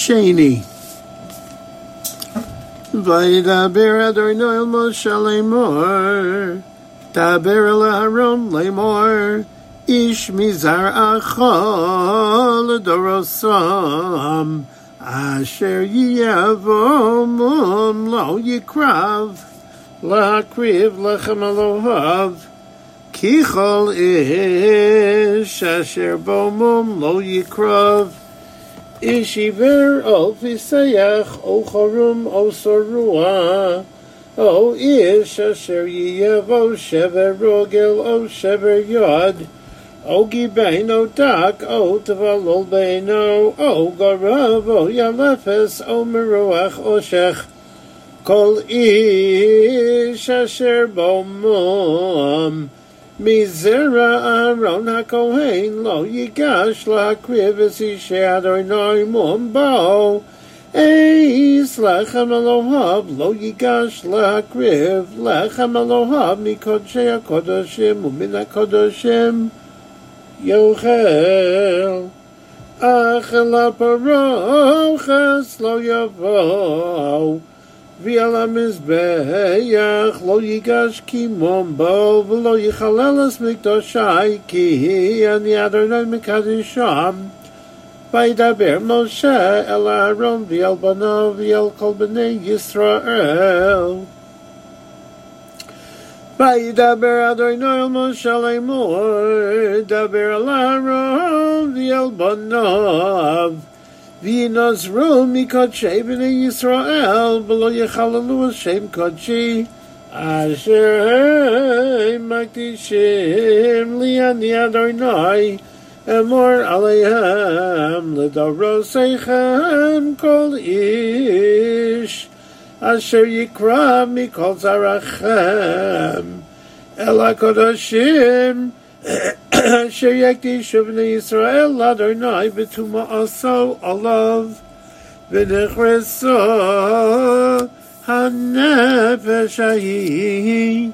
Sheni. Vaidaber Adonai El Moshe Lemor, Daber El Aharon Lemor, Ish Mizar Achol Dorosam, Asher Yavom Lo Yikrav, Lakriv Lechem Elohav, Kichol Ish Asher Bomom Lo Yikrav, Ishiver al pisayach ochorum chorum o ish asher yevo shever rogel o shever yod. O gibein o dak o tavalol beino. O garav o yalefes o meruach oshech kol ish asher bomom מזרע אהרון הכהן לא ייגש להקריב את אישי אדוני מום בו, אייס לחם אלוהיו לא ייגש להקריב לחם אלוהיו מקודשי הקודשים ומן הקודשים יאכל. אך אל הפרוכס לא יבוא ועל המזבח לא ייגש קימום בו ולא יחלל את מקדושי כי אני אדוני מקדישם וידבר משה אל אהרון ואל בניו ואל כל בני ישראל וידבר אדוני אל משה לאמור דבר אל אהרון ואל בניו וינזרו מקודשי בני ישראל ולא יחללו את שם קודשי אשר הם מקדישים לי אני אדוני אמור עליהם לדורוסיכם כל איש אשר יקרא מכל זרעכם אל הקודשים אשר יקדישו בני ישראל לאדוני בטומאתו עליו ונכרסו הנפש ההיא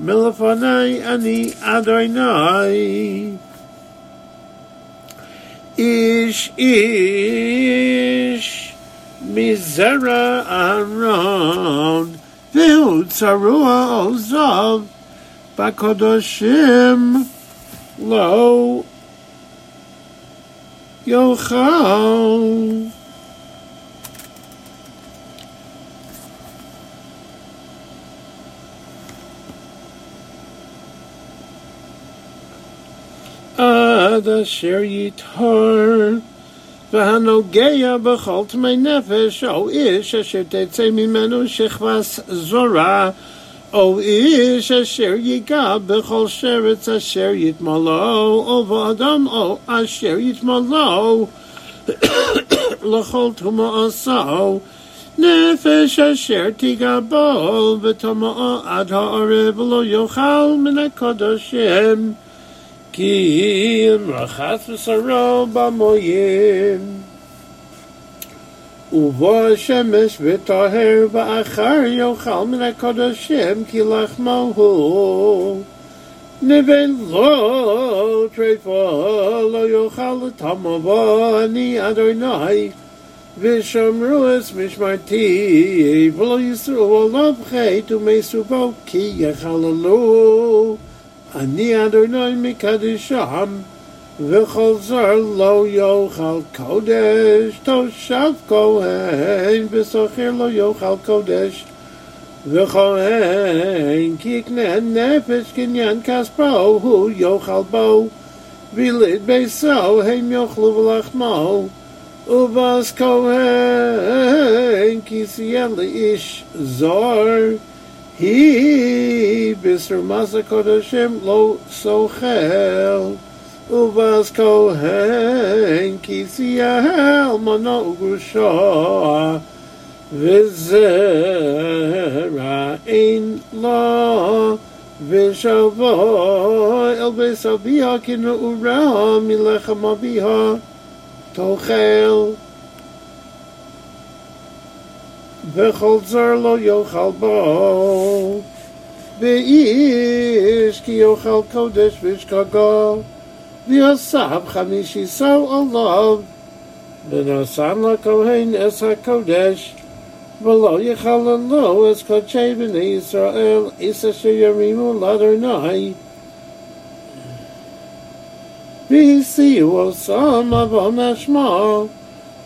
מלפני אני אדוני איש איש מזרע אהרון והוא צרוע עוזב בקודשים לא יאכל. עד אשר יטהר והנוגע בכל תמי נפש או איש אשר תצא ממנו שכבס זורה או איש אשר ייגע בכל שרץ אשר יתמלאו, או באדם או אשר יתמלאו, לכל טומאתו, נפש אשר תיגע בו, וטומאו עד הערב לא יאכל מן הקודשים, כי אם רחץ בשרו במוים. ובוא השמש וטהר ואחר יאכל מן הקודשים כי לחמו הוא. נבל לא טרפה לא יאכל לטמו בו אני אדוני ושמרו את משמרתי ולא יסרו עליו חטא ומסובו כי יחללו אני אדוני מקדישם וכל זר לא יאכל קודש, תושב כהן, וסוחר לא יאכל קודש. וכהן, כי יקנה נפש קניין כספו, הוא יאכל בו, וילד ביסו, הם יאכלו ולחמו. ובס כהן, כי סייע לאיש זר, היא בסרמס הקודשים לא סוחל. O vas ko hen ki si al mono gu sho ve ze ra in la ve sho vo el ve so bi ha ki no u ra mi le kha ma bi ha to khel ve khol zar lo yo khol bo ve ish ki yo khol kodesh ve shka V'yosab chamishiso olov v'nosam l'kohen es hakodesh. V'lo yichalalo es kodshei b'nei Yisrael isa sheyarimu l'adonai v'hisiu osam avom ashmo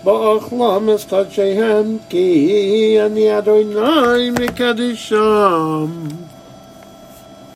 ba'achlam es kodsheihem ki ani Adonai mikadisham.